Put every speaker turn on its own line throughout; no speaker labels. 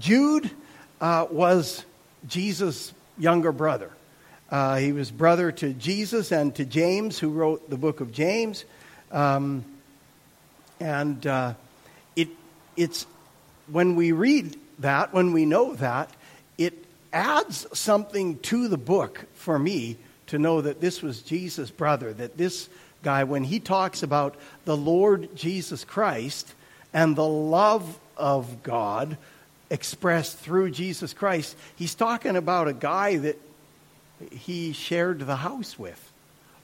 Jude uh, was Jesus' younger brother. Uh, he was brother to Jesus and to James, who wrote the book of James. Um, and uh, it, it's when we read that, when we know that, it adds something to the book for me to know that this was Jesus' brother, that this guy, when he talks about the Lord Jesus Christ and the love of God expressed through Jesus Christ, he's talking about a guy that he shared the house with.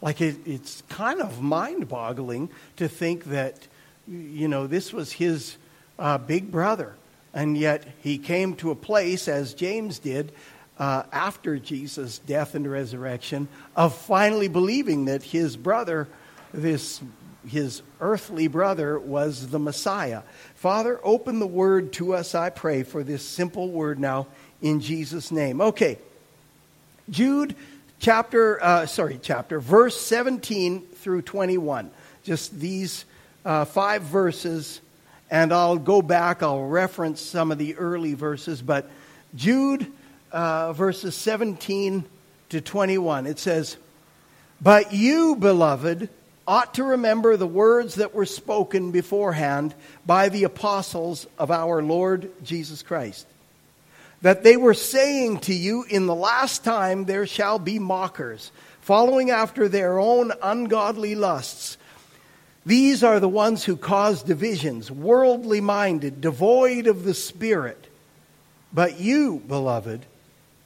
Like it, it's kind of mind boggling to think that, you know, this was his uh, big brother. And yet he came to a place, as James did, uh, after Jesus' death and resurrection, of finally believing that his brother, this his earthly brother, was the Messiah. Father, open the word to us, I pray, for this simple word now in Jesus' name. Okay, Jude chapter, uh, sorry, chapter, verse 17 through 21. Just these uh, five verses, and I'll go back, I'll reference some of the early verses, but Jude, uh, verses 17 to 21, it says, But you, beloved, ought to remember the words that were spoken beforehand by the apostles of our Lord Jesus Christ that they were saying to you, In the last time there shall be mockers, following after their own ungodly lusts. These are the ones who cause divisions, worldly minded, devoid of the Spirit. But you, beloved,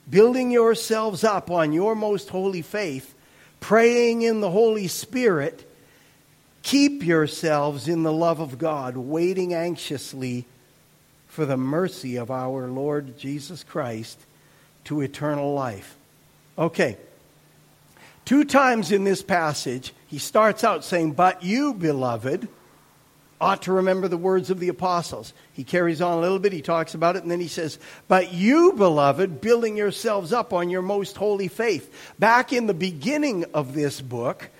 building yourselves up on your most holy faith, praying in the Holy Spirit, keep yourselves in the love of God, waiting anxiously for the mercy of our Lord Jesus Christ to eternal life. Okay. Two times in this passage, he starts out saying, But you, beloved, ought to remember the words of the apostles. He carries on a little bit, he talks about it, and then he says, But you, beloved, building yourselves up on your most holy faith. Back in the beginning of this book,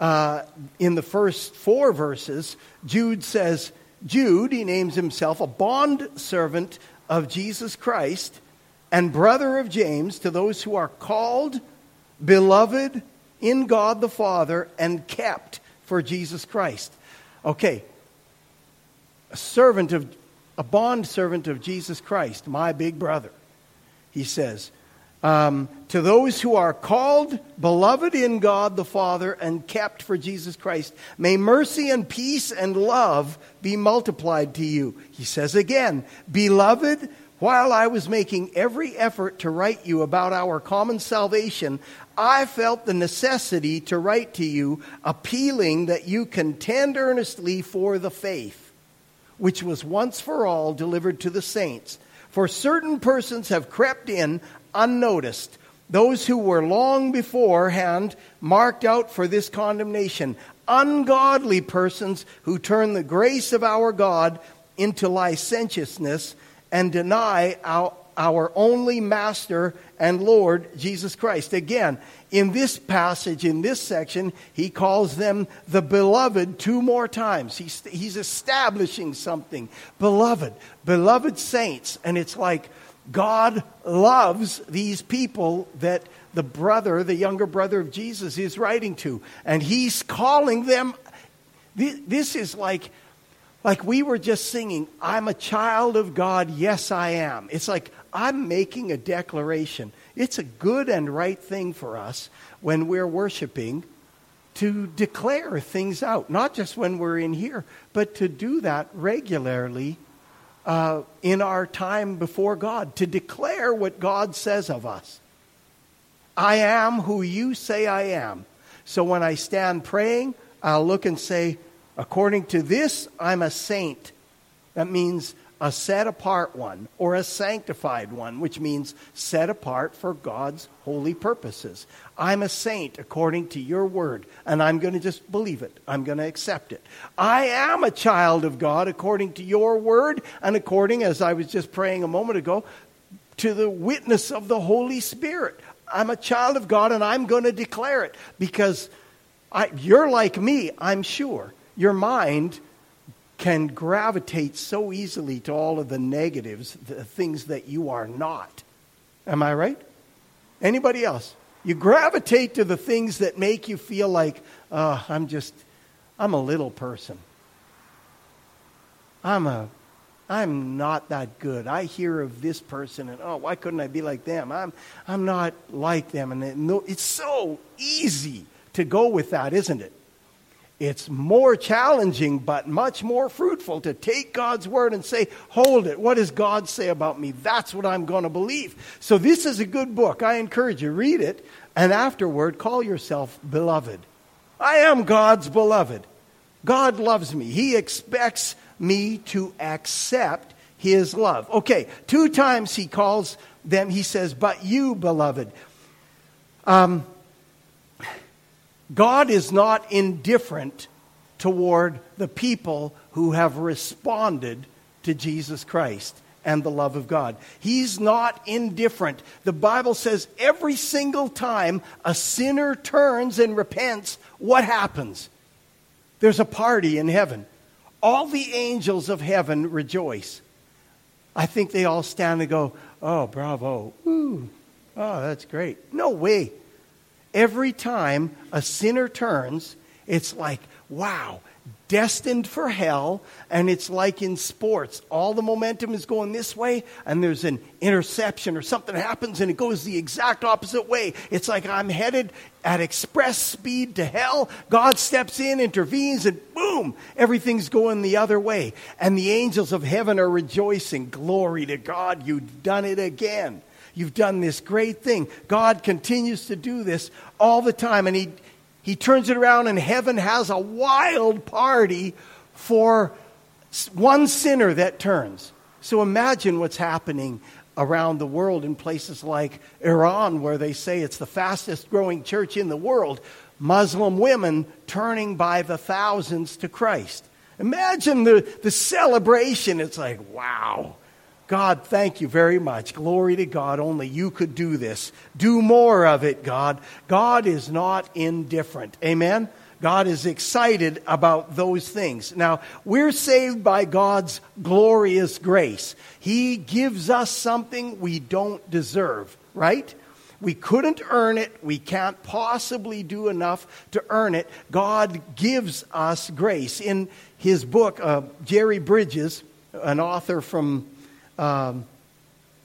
uh, in the first four verses, Jude says, Jude, he names himself a bond servant of Jesus Christ and brother of James to those who are called, beloved in God the Father, and kept for Jesus Christ. Okay, a servant of, a bond servant of Jesus Christ, my big brother, he says. Um, to those who are called, beloved in God the Father, and kept for Jesus Christ, may mercy and peace and love be multiplied to you. He says again, Beloved, while I was making every effort to write you about our common salvation, I felt the necessity to write to you, appealing that you contend earnestly for the faith, which was once for all delivered to the saints. For certain persons have crept in unnoticed. Those who were long beforehand marked out for this condemnation. Ungodly persons who turn the grace of our God into licentiousness and deny our, our only Master and Lord, Jesus Christ. Again, in this passage, in this section, he calls them the beloved two more times. He's, he's establishing something. Beloved, beloved saints. And it's like, God loves these people that the brother, the younger brother of Jesus, is writing to. And he's calling them. This is like, like we were just singing, I'm a child of God, yes, I am. It's like I'm making a declaration. It's a good and right thing for us when we're worshiping to declare things out, not just when we're in here, but to do that regularly uh, in our time before God to declare what God says of us. I am who you say I am. So when I stand praying, I'll look and say, according to this, I'm a saint. That means a set apart one or a sanctified one, which means set apart for God's holy purposes. I'm a saint according to your word, and I'm going to just believe it. I'm going to accept it. I am a child of God according to your word, and according, as I was just praying a moment ago, to the witness of the Holy Spirit. I'm a child of God, and I'm going to declare it because I, you're like me, I'm sure. Your mind can gravitate so easily to all of the negatives, the things that you are not. Am I right? Anybody else? You gravitate to the things that make you feel like, oh, I'm just, I'm a little person. I'm a, I'm not that good. I hear of this person and, oh, why couldn't I be like them? I'm, I'm not like them. And it, it's so easy to go with that, isn't it? It's more challenging, but much more fruitful to take God's word and say, Hold it. What does God say about me? That's what I'm going to believe. So, this is a good book. I encourage you, read it, and afterward, call yourself beloved. I am God's beloved. God loves me. He expects me to accept his love. Okay, two times he calls them, he says, But you, beloved. Um, God is not indifferent toward the people who have responded to Jesus Christ and the love of God. He's not indifferent. The Bible says every single time a sinner turns and repents, what happens? There's a party in heaven. All the angels of heaven rejoice. I think they all stand and go, Oh, bravo. Ooh. Oh, that's great. No way. Every time a sinner turns, it's like, wow, destined for hell. And it's like in sports all the momentum is going this way, and there's an interception or something happens and it goes the exact opposite way. It's like I'm headed at express speed to hell. God steps in, intervenes, and boom, everything's going the other way. And the angels of heaven are rejoicing. Glory to God, you've done it again. You've done this great thing. God continues to do this all the time. And he, he turns it around, and heaven has a wild party for one sinner that turns. So imagine what's happening around the world in places like Iran, where they say it's the fastest growing church in the world. Muslim women turning by the thousands to Christ. Imagine the, the celebration. It's like, wow, God, thank you very much. Glory to God. Only you could do this. Do more of it, God. God is not indifferent. Amen? God is excited about those things. Now, we're saved by God's glorious grace. He gives us something we don't deserve, right? We couldn't earn it. We can't possibly do enough to earn it. God gives us grace. In his book, uh, Jerry Bridges, an author from um,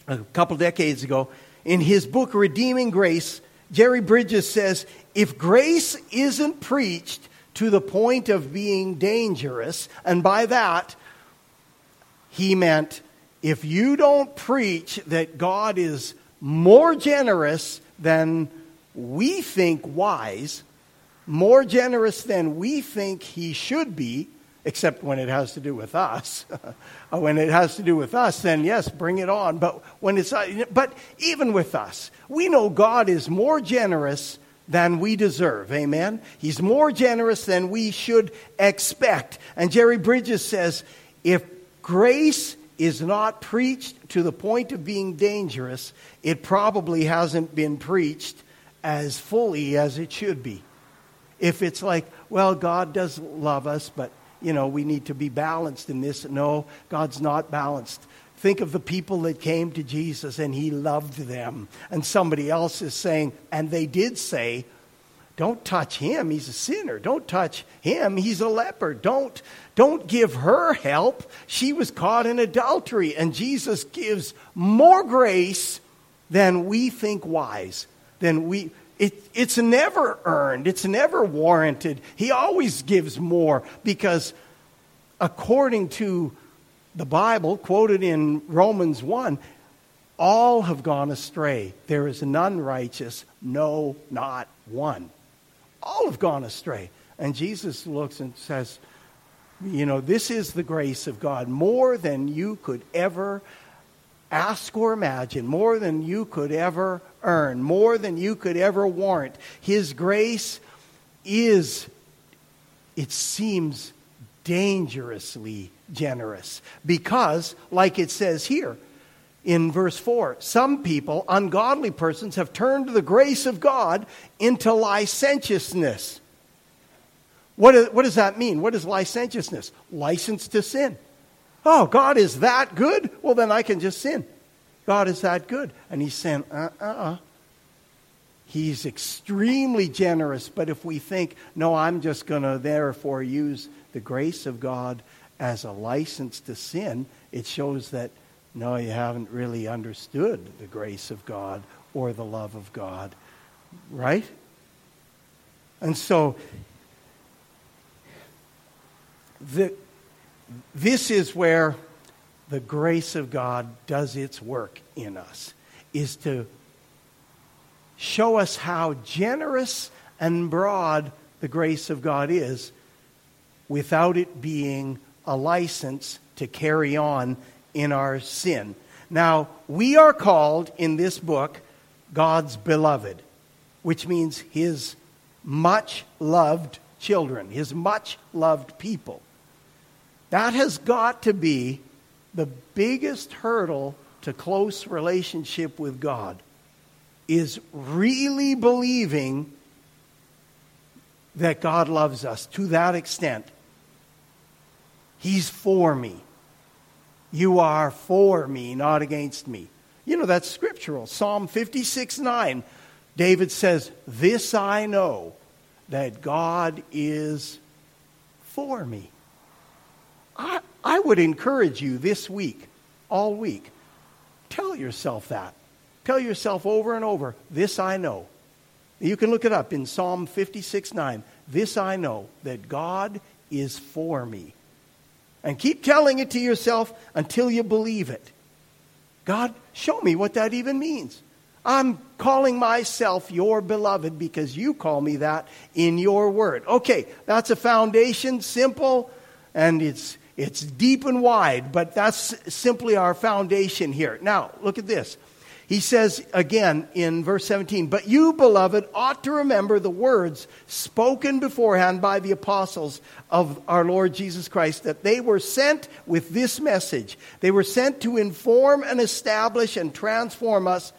a couple decades ago. In his book, Redeeming Grace, Jerry Bridges says if grace isn't preached to the point of being dangerous, and by that, he meant if you don't preach that God is more generous than we think wise, more generous than we think he should be, except when it has to do with us. when it has to do with us, then yes, bring it on. But when it's but even with us, we know God is more generous than we deserve. Amen. He's more generous than we should expect. And Jerry Bridges says, if grace is not preached to the point of being dangerous, it probably hasn't been preached as fully as it should be. If it's like, well, God does love us, but you know, we need to be balanced in this. No, God's not balanced. Think of the people that came to Jesus and he loved them. And somebody else is saying, and they did say, don't touch him, he's a sinner. Don't touch him, he's a leper. Don't, don't give her help. She was caught in adultery. And Jesus gives more grace than we think wise. Than we, it, it's never earned, it's never warranted. He always gives more because, according to the Bible, quoted in Romans 1, all have gone astray. There is none righteous, no, not one. All have gone astray. And Jesus looks and says, You know, this is the grace of God, more than you could ever ask or imagine, more than you could ever earn, more than you could ever warrant. His grace is, it seems, dangerously generous. Because, like it says here in verse 4, some people, ungodly persons, have turned the grace of God into licentiousness. What, is, what does that mean? What is licentiousness? License to sin. Oh, God is that good? Well, then I can just sin. God is that good. And he's saying, uh uh uh. He's extremely generous, but if we think, no, I'm just going to therefore use the grace of God as a license to sin, it shows that, no, you haven't really understood the grace of God or the love of God. Right? And so, the, this is where the grace of God does its work in us, is to show us how generous and broad the grace of God is without it being a license to carry on in our sin. Now, we are called in this book God's beloved, which means his much loved children, his much loved people. That has got to be the biggest hurdle to close relationship with God is really believing that God loves us to that extent. He's for me. You are for me, not against me. You know, that's scriptural. Psalm 56 9. David says, This I know, that God is for me. I, I would encourage you this week, all week, tell yourself that. Tell yourself over and over, This I know. You can look it up in Psalm 56 9. This I know, that God is for me. And keep telling it to yourself until you believe it. God, show me what that even means. I'm calling myself your beloved because you call me that in your word. Okay, that's a foundation, simple, and it's, it's deep and wide, but that's simply our foundation here. Now, look at this. He says again in verse 17, But you, beloved, ought to remember the words spoken beforehand by the apostles of our Lord Jesus Christ, that they were sent with this message. They were sent to inform and establish and transform us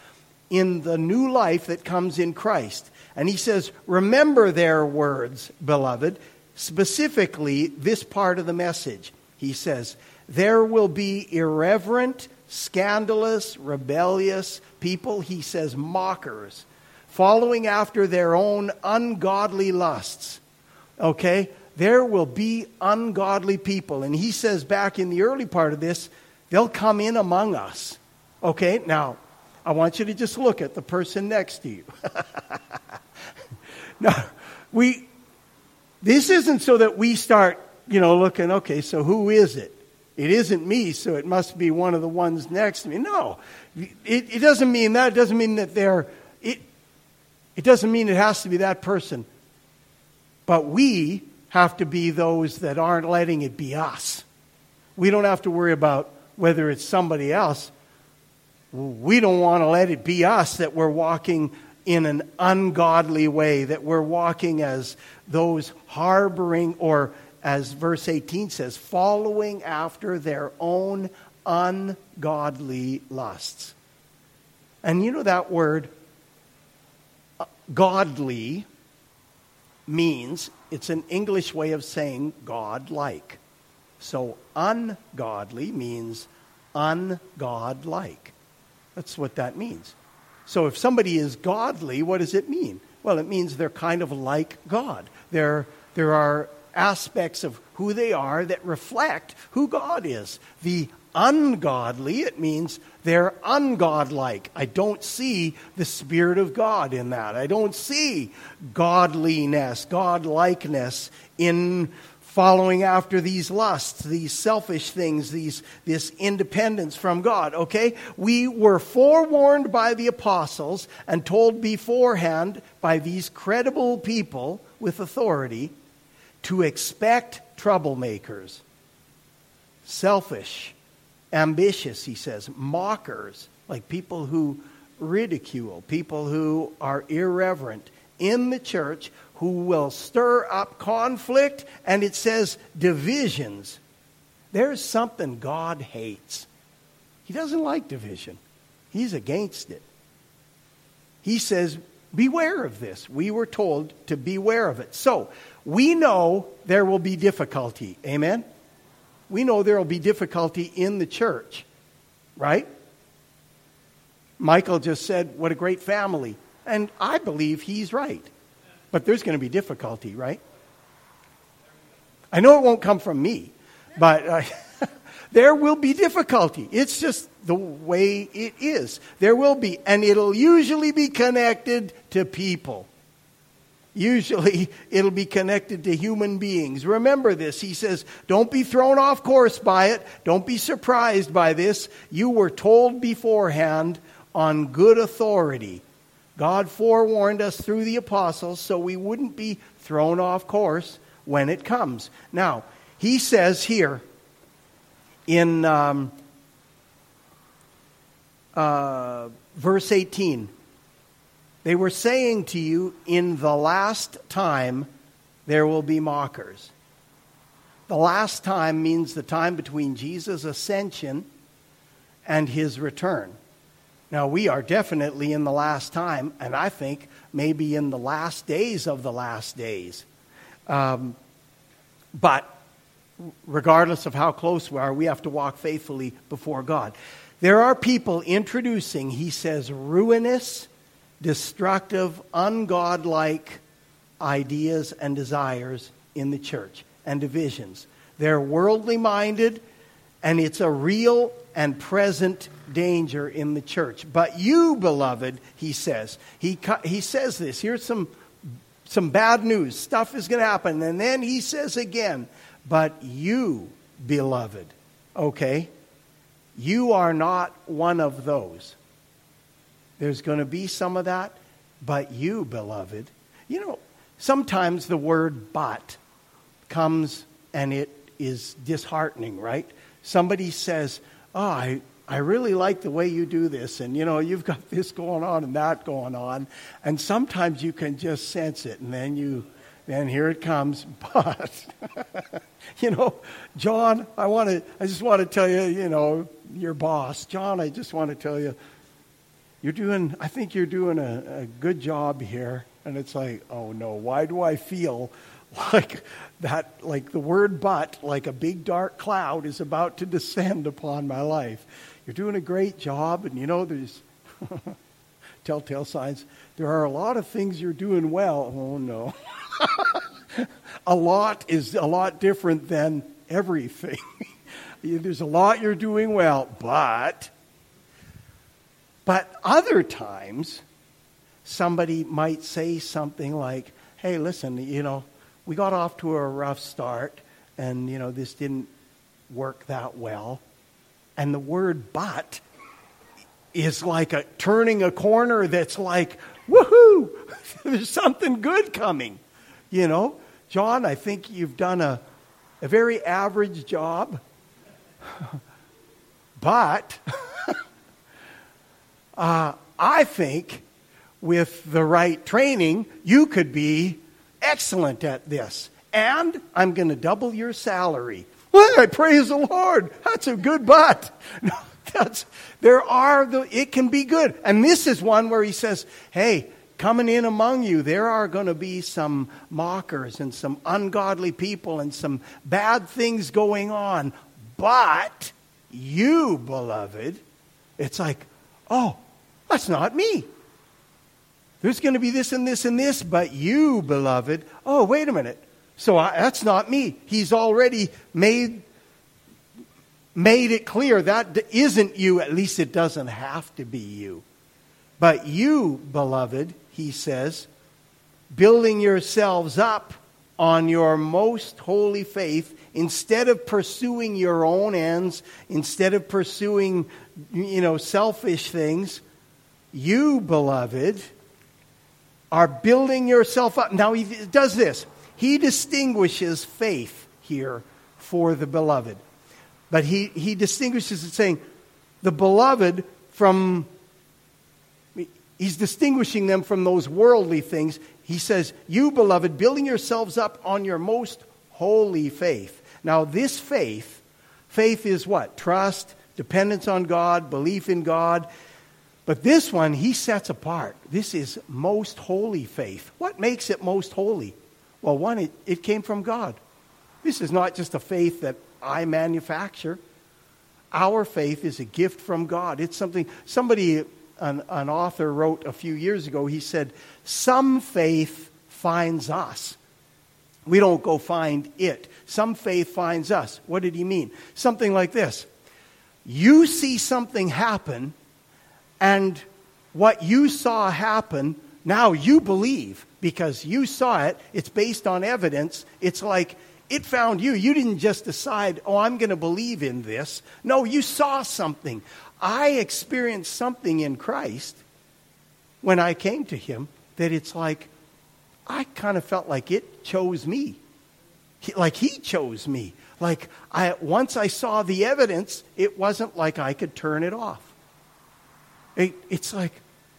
in the new life that comes in Christ. And he says, Remember their words, beloved, specifically this part of the message. He says, There will be irreverent, scandalous, rebellious people, he says mockers, following after their own ungodly lusts. Okay? There will be ungodly people. And he says back in the early part of this, they'll come in among us. Okay? Now, I want you to just look at the person next to you. now, we, this isn't so that we start, you know, looking, okay, so who is it? it isn't me, so it must be one of the ones next to me. No, it, it doesn't mean that. It doesn't mean that they're, it, it doesn't mean it has to be that person. But we have to be those that aren't letting it be us. We don't have to worry about whether it's somebody else. We don't want to let it be us that we're walking in an ungodly way, that we're walking as those harboring or as verse 18 says, following after their own ungodly lusts. And you know that word, uh, godly, means it's an English way of saying God like. So ungodly means ungodlike. That's what that means. So if somebody is godly, what does it mean? Well, it means they're kind of like God. There, there are aspects of who they are that reflect who God is. The ungodly, it means they're ungodlike. I don't see the Spirit of God in that. I don't see godliness, godlikeness in following after these lusts, these selfish things, these, this independence from God. Okay? We were forewarned by the apostles and told beforehand by these credible people with authority to expect troublemakers, selfish, ambitious, he says, mockers, like people who ridicule, people who are irreverent in the church, who will stir up conflict, and it says divisions. There's something God hates. He doesn't like division, He's against it. He says, Beware of this. We were told to beware of it. So, We know there will be difficulty. Amen? We know there will be difficulty in the church, right? Michael just said, What a great family. And I believe he's right. But there's going to be difficulty, right? I know it won't come from me, but uh, there will be difficulty. It's just the way it is. There will be, and it'll usually be connected to people. Usually it'll be connected to human beings. Remember this. He says, don't be thrown off course by it. Don't be surprised by this. You were told beforehand on good authority. God forewarned us through the apostles so we wouldn't be thrown off course when it comes. Now, he says here in um, uh, verse 18, they were saying to you, in the last time there will be mockers. The last time means the time between Jesus' ascension and his return. Now, we are definitely in the last time, and I think maybe in the last days of the last days. Um, but regardless of how close we are, we have to walk faithfully before God. There are people introducing, he says, ruinous, destructive, ungodlike ideas and desires in the church and divisions. They're worldly minded, and it's a real and present danger in the church. But you, beloved, he says, he, he says this. Here's some, some bad news. Stuff is going to happen. And then he says again, but you, beloved, okay, you are not one of those. There's going to be some of that, but you, beloved, you know, sometimes the word but comes and it is disheartening, right? Somebody says, Oh, I, I really like the way you do this, and you know, you've got this going on and that going on. And sometimes you can just sense it, and then you, then here it comes. But, you know, John, I want to, I just want to tell you, you know, your boss, John, I just want to tell you, you're doing, I think you're doing a, a good job here. And it's like, oh no, why do I feel like that, like the word but, like a big dark cloud is about to descend upon my life. You're doing a great job, and you know, there's telltale signs. There are a lot of things you're doing well. Oh, no. a lot is a lot different than everything. there's a lot you're doing well, but, but other times, somebody might say something like, hey, listen, you know, we got off to a rough start, and you know this didn't work that well. And the word "but" is like a turning a corner that's like, woohoo! There's something good coming. You know, John, I think you've done a, a very average job, but uh, I think with the right training, you could be excellent at this. And I'm going to double your salary. Well, I praise the Lord. That's a good butt. No, that's, there are the, it can be good. And this is one where he says, hey, coming in among you, there are going to be some mockers and some ungodly people and some bad things going on. But you, beloved, it's like, oh, that's not me. There's going to be this and this and this, but you, beloved, oh, wait a minute. So I, that's not me. He's already made, made it clear that isn't you. At least it doesn't have to be you. But you, beloved, he says, building yourselves up on your most holy faith instead of pursuing your own ends, instead of pursuing, you know, selfish things, you, beloved, are building yourself up. Now, he does this. He distinguishes faith here for the beloved. But he, he distinguishes it saying, the beloved from, he's distinguishing them from those worldly things. He says, You, beloved, building yourselves up on your most holy faith. Now, this faith, faith is what? Trust, dependence on God, belief in God. But this one, he sets apart. This is most holy faith. What makes it most holy? Well, one, it, it came from God. This is not just a faith that I manufacture. Our faith is a gift from God. It's something, somebody, an, an author wrote a few years ago, he said, Some faith finds us. We don't go find it. Some faith finds us. What did he mean? Something like this You see something happen, and what you saw happen, now you believe because you saw it. It's based on evidence. It's like it found you. You didn't just decide, oh, I'm going to believe in this. No, you saw something. I experienced something in Christ when I came to Him that it's like, I kind of felt like it chose me. Like He chose me. Like I, once I saw the evidence, it wasn't like I could turn it off. It, it's like,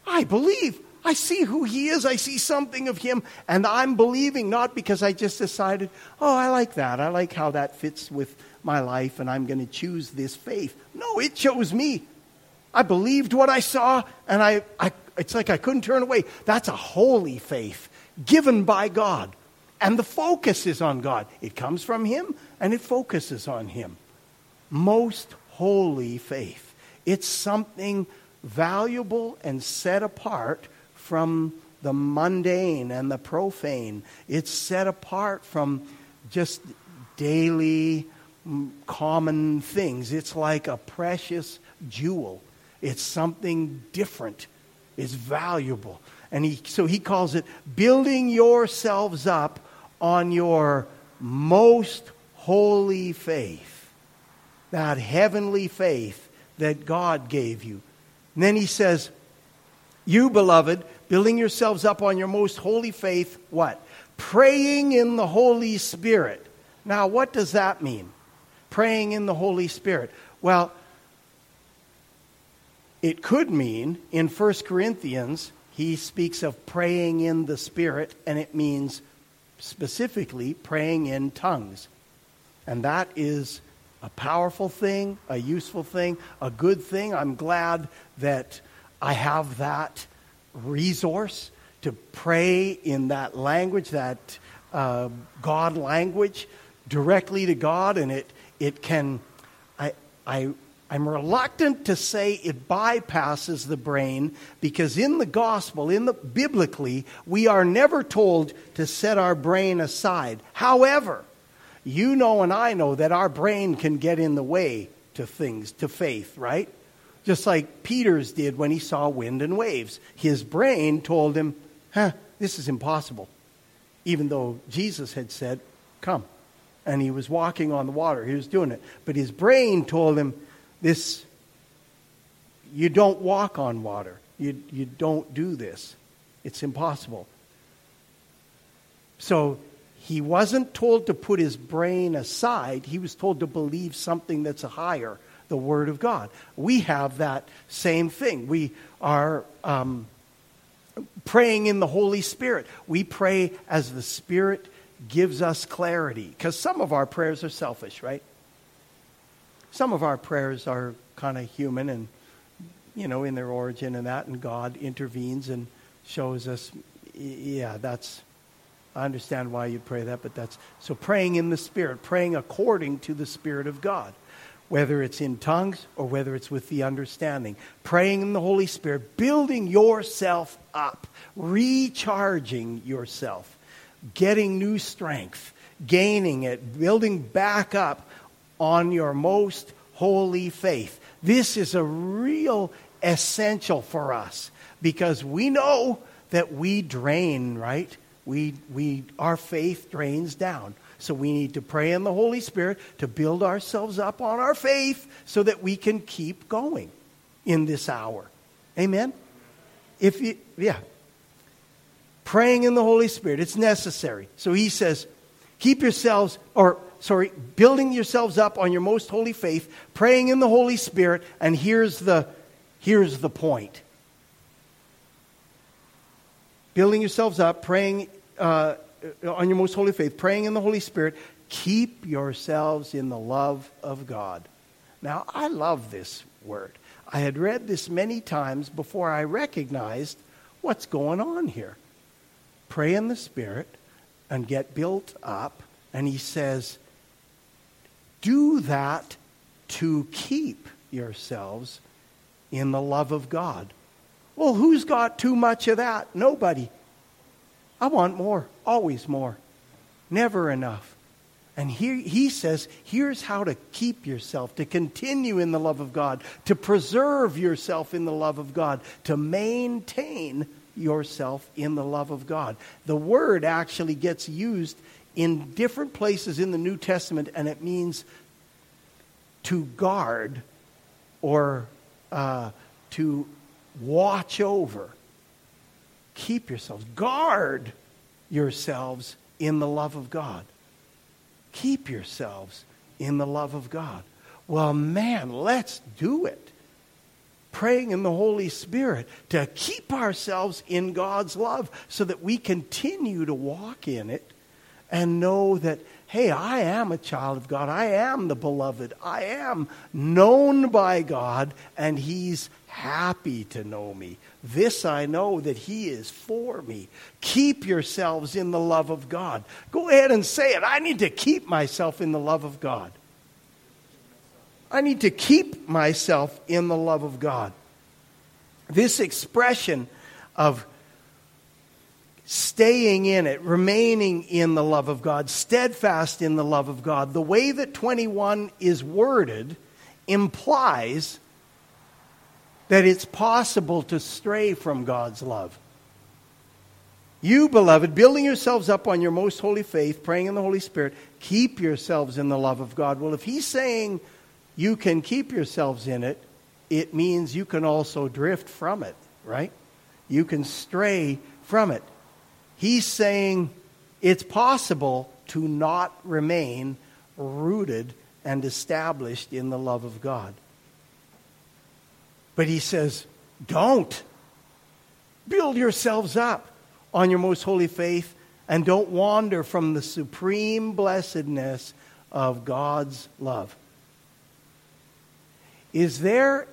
I believe. I see who he is. I see something of him. And I'm believing not because I just decided, oh, I like that. I like how that fits with my life and I'm going to choose this faith. No, it chose me. I believed what I saw and I, I, it's like I couldn't turn away. That's a holy faith given by God. And the focus is on God. It comes from him and it focuses on him. Most holy faith. It's something valuable and set apart from the mundane and the profane. It's set apart from just daily mm, common things. It's like a precious jewel. It's something different. It's valuable. And he, so he calls it building yourselves up on your most holy faith. That heavenly faith that God gave you. And then he says, You, beloved, building yourselves up on your most holy faith, what? Praying in the Holy Spirit. Now, what does that mean? Praying in the Holy Spirit. Well, it could mean in 1 Corinthians, he speaks of praying in the Spirit, and it means specifically praying in tongues. And that is a powerful thing, a useful thing, a good thing. I'm glad that I have that resource to pray in that language, that uh, God language, directly to God, and it, it can, I, I, I'm reluctant to say it bypasses the brain because in the gospel, in the biblically, we are never told to set our brain aside. However, you know and I know that our brain can get in the way to things, to faith, right? just like Peter's did when he saw wind and waves. His brain told him, huh, this is impossible. Even though Jesus had said, come. And he was walking on the water, he was doing it. But his brain told him, this, you don't walk on water. You, you don't do this. It's impossible. So he wasn't told to put his brain aside, he was told to believe something that's higher the Word of God. We have that same thing. We are um, praying in the Holy Spirit. We pray as the Spirit gives us clarity. Because some of our prayers are selfish, right? Some of our prayers are kind of human and, you know, in their origin and that, and God intervenes and shows us, yeah, that's. I understand why you pray that, but that's so praying in the Spirit, praying according to the Spirit of God whether it's in tongues or whether it's with the understanding. Praying in the Holy Spirit, building yourself up, recharging yourself, getting new strength, gaining it, building back up on your most holy faith. This is a real essential for us because we know that we drain, right? We, we, our faith drains down. So we need to pray in the Holy Spirit to build ourselves up on our faith so that we can keep going in this hour. Amen? If you, yeah. Praying in the Holy Spirit, it's necessary. So he says, keep yourselves, or sorry, building yourselves up on your most holy faith, praying in the Holy Spirit, and here's the, here's the point. Building yourselves up, praying uh, on your most holy faith, praying in the Holy Spirit, keep yourselves in the love of God. Now, I love this word. I had read this many times before I recognized what's going on here. Pray in the Spirit and get built up. And he says, do that to keep yourselves in the love of God. Well, who's got too much of that? Nobody. I want more, always more, never enough. And here he says, here's how to keep yourself, to continue in the love of God, to preserve yourself in the love of God, to maintain yourself in the love of God. The word actually gets used in different places in the New Testament, and it means to guard or uh, to watch over. Keep yourselves, guard yourselves in the love of God. Keep yourselves in the love of God. Well, man, let's do it. Praying in the Holy Spirit to keep ourselves in God's love so that we continue to walk in it and know that, hey, I am a child of God. I am the beloved. I am known by God, and He's happy to know me. This I know that He is for me. Keep yourselves in the love of God. Go ahead and say it. I need to keep myself in the love of God. I need to keep myself in the love of God. This expression of staying in it, remaining in the love of God, steadfast in the love of God, the way that 21 is worded implies that it's possible to stray from God's love. You, beloved, building yourselves up on your most holy faith, praying in the Holy Spirit, keep yourselves in the love of God. Well, if he's saying you can keep yourselves in it, it means you can also drift from it, right? You can stray from it. He's saying it's possible to not remain rooted and established in the love of God. But he says, don't. Build yourselves up on your most holy faith and don't wander from the supreme blessedness of God's love. Is there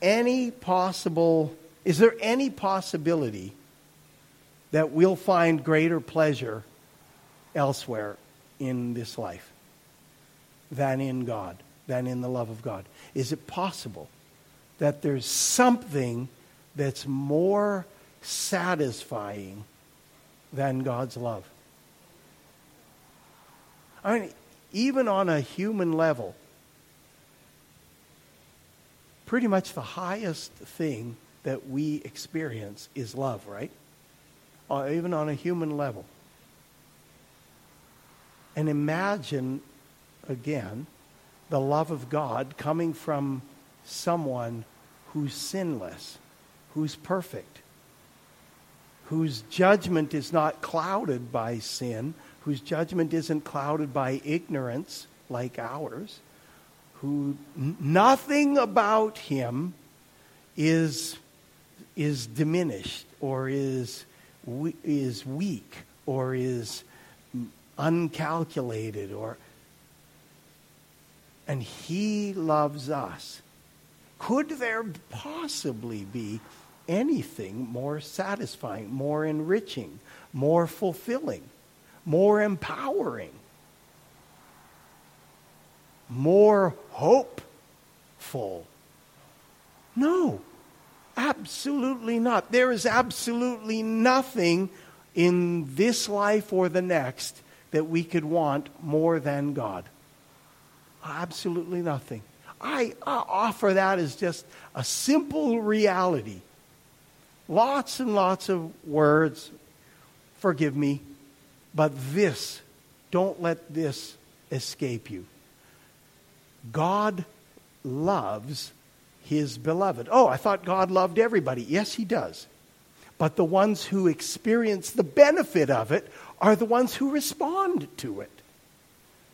any possible is there any possibility that we'll find greater pleasure elsewhere in this life than in God, than in the love of God? Is it possible? That there's something that's more satisfying than God's love. I mean, even on a human level, pretty much the highest thing that we experience is love, right? Uh, even on a human level. And imagine, again, the love of God coming from someone who's sinless, who's perfect, whose judgment is not clouded by sin, whose judgment isn't clouded by ignorance like ours, who nothing about him is, is diminished or is, is weak or is uncalculated or and he loves us could there possibly be anything more satisfying, more enriching, more fulfilling, more empowering, more hopeful? No, absolutely not. There is absolutely nothing in this life or the next that we could want more than God. Absolutely nothing. I, I offer that as just a simple reality. Lots and lots of words, forgive me, but this, don't let this escape you. God loves his beloved. Oh, I thought God loved everybody. Yes, he does. But the ones who experience the benefit of it are the ones who respond to it.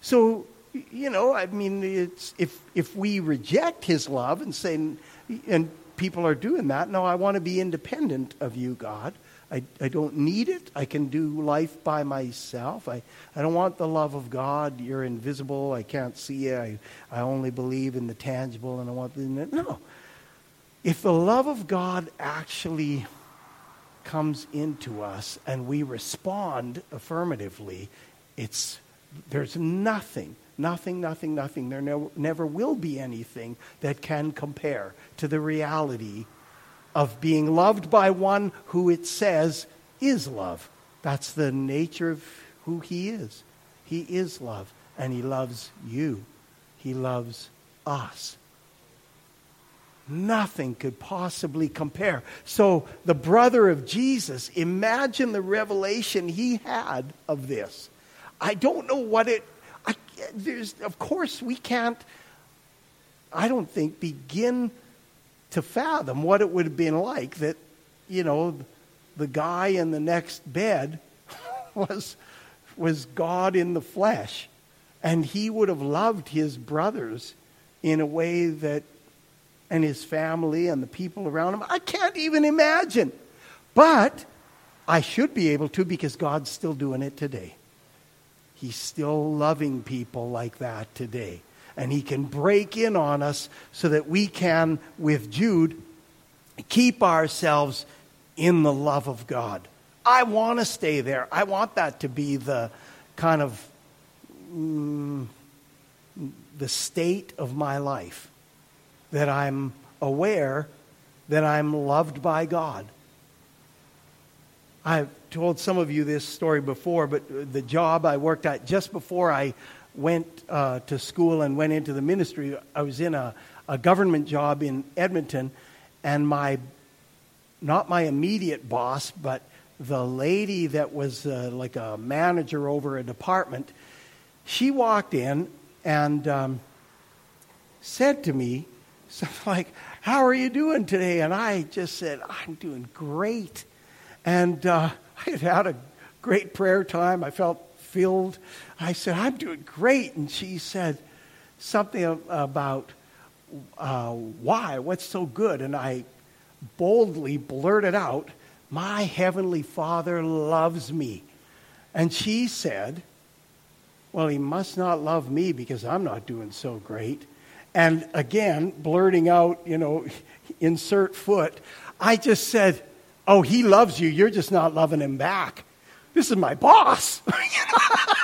So you know, I mean, it's, if, if we reject his love and say, and people are doing that, no, I want to be independent of you, God. I, I don't need it. I can do life by myself. I, I don't want the love of God. You're invisible. I can't see you. I, I only believe in the tangible and I want the. No. If the love of God actually comes into us and we respond affirmatively, it's, there's nothing, nothing, nothing, nothing. There no, never will be anything that can compare to the reality of being loved by one who it says is love. That's the nature of who he is. He is love, and he loves you. He loves us. Nothing could possibly compare. So, the brother of Jesus, imagine the revelation he had of this. I don't know what it, I, there's, of course, we can't, I don't think, begin to fathom what it would have been like that, you know, the guy in the next bed was, was God in the flesh. And he would have loved his brothers in a way that and his family and the people around him. I can't even imagine. But I should be able to because God's still doing it today. He's still loving people like that today. And he can break in on us so that we can, with Jude, keep ourselves in the love of God. I want to stay there. I want that to be the kind of mm, the state of my life that I'm aware that I'm loved by God. I've told some of you this story before, but the job I worked at just before I went uh, to school and went into the ministry, I was in a, a government job in Edmonton, and my, not my immediate boss, but the lady that was uh, like a manager over a department, she walked in and um, said to me, something like, How are you doing today? And I just said, I'm doing great. And uh, I had had a great prayer time. I felt filled. I said, I'm doing great. And she said something about uh, why, what's so good. And I boldly blurted out, My Heavenly Father loves me. And she said, Well, he must not love me because I'm not doing so great and again, blurting out, you know, insert foot, I just said, Oh, he loves you. You're just not loving him back. This is my boss.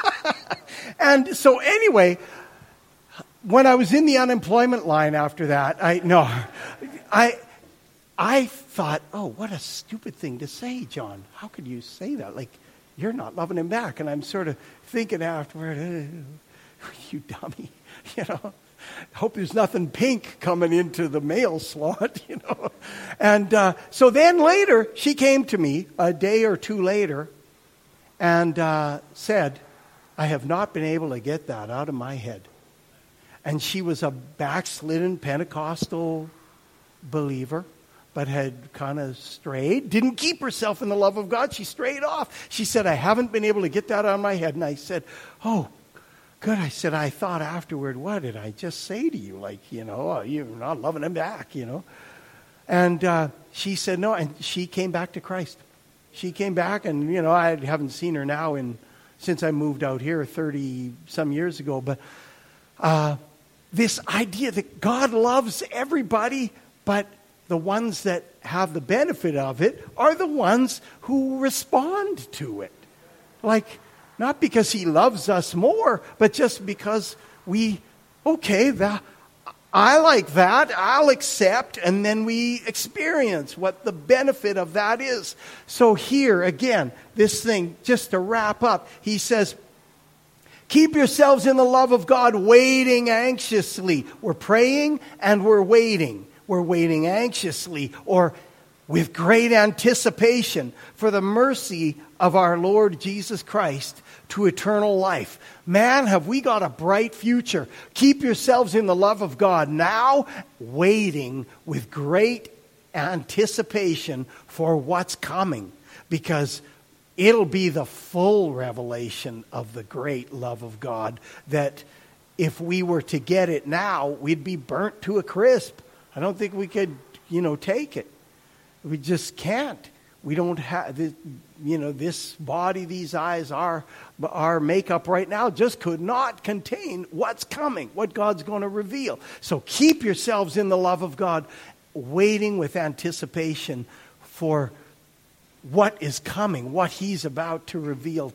and so, anyway, when I was in the unemployment line after that, I no, I I thought, oh, what a stupid thing to say, John. How could you say that? Like, you're not loving him back. And I'm sort of thinking afterward, oh, you dummy, you know hope there's nothing pink coming into the mail slot, you know. And uh, so then later, she came to me a day or two later and uh, said, I have not been able to get that out of my head. And she was a backslidden Pentecostal believer, but had kind of strayed, didn't keep herself in the love of God. She strayed off. She said, I haven't been able to get that out of my head. And I said, Oh, Good. I said, I thought afterward, what did I just say to you? Like, you know, oh, you're not loving him back, you know. And uh, she said, no. And she came back to Christ. She came back, and, you know, I haven't seen her now in, since I moved out here 30 some years ago. But uh, this idea that God loves everybody, but the ones that have the benefit of it are the ones who respond to it. Like, not because he loves us more, but just because we, okay, that, I like that, I'll accept, and then we experience what the benefit of that is. So, here again, this thing, just to wrap up, he says, Keep yourselves in the love of God, waiting anxiously. We're praying and we're waiting. We're waiting anxiously or with great anticipation for the mercy of our Lord Jesus Christ to eternal life. Man, have we got a bright future. Keep yourselves in the love of God now, waiting with great anticipation for what's coming, because it'll be the full revelation of the great love of God that if we were to get it now, we'd be burnt to a crisp. I don't think we could, you know, take it. We just can't. We don't have, you know, this body, these eyes, our, our makeup right now just could not contain what's coming, what God's going to reveal. So keep yourselves in the love of God, waiting with anticipation for what is coming, what he's about to reveal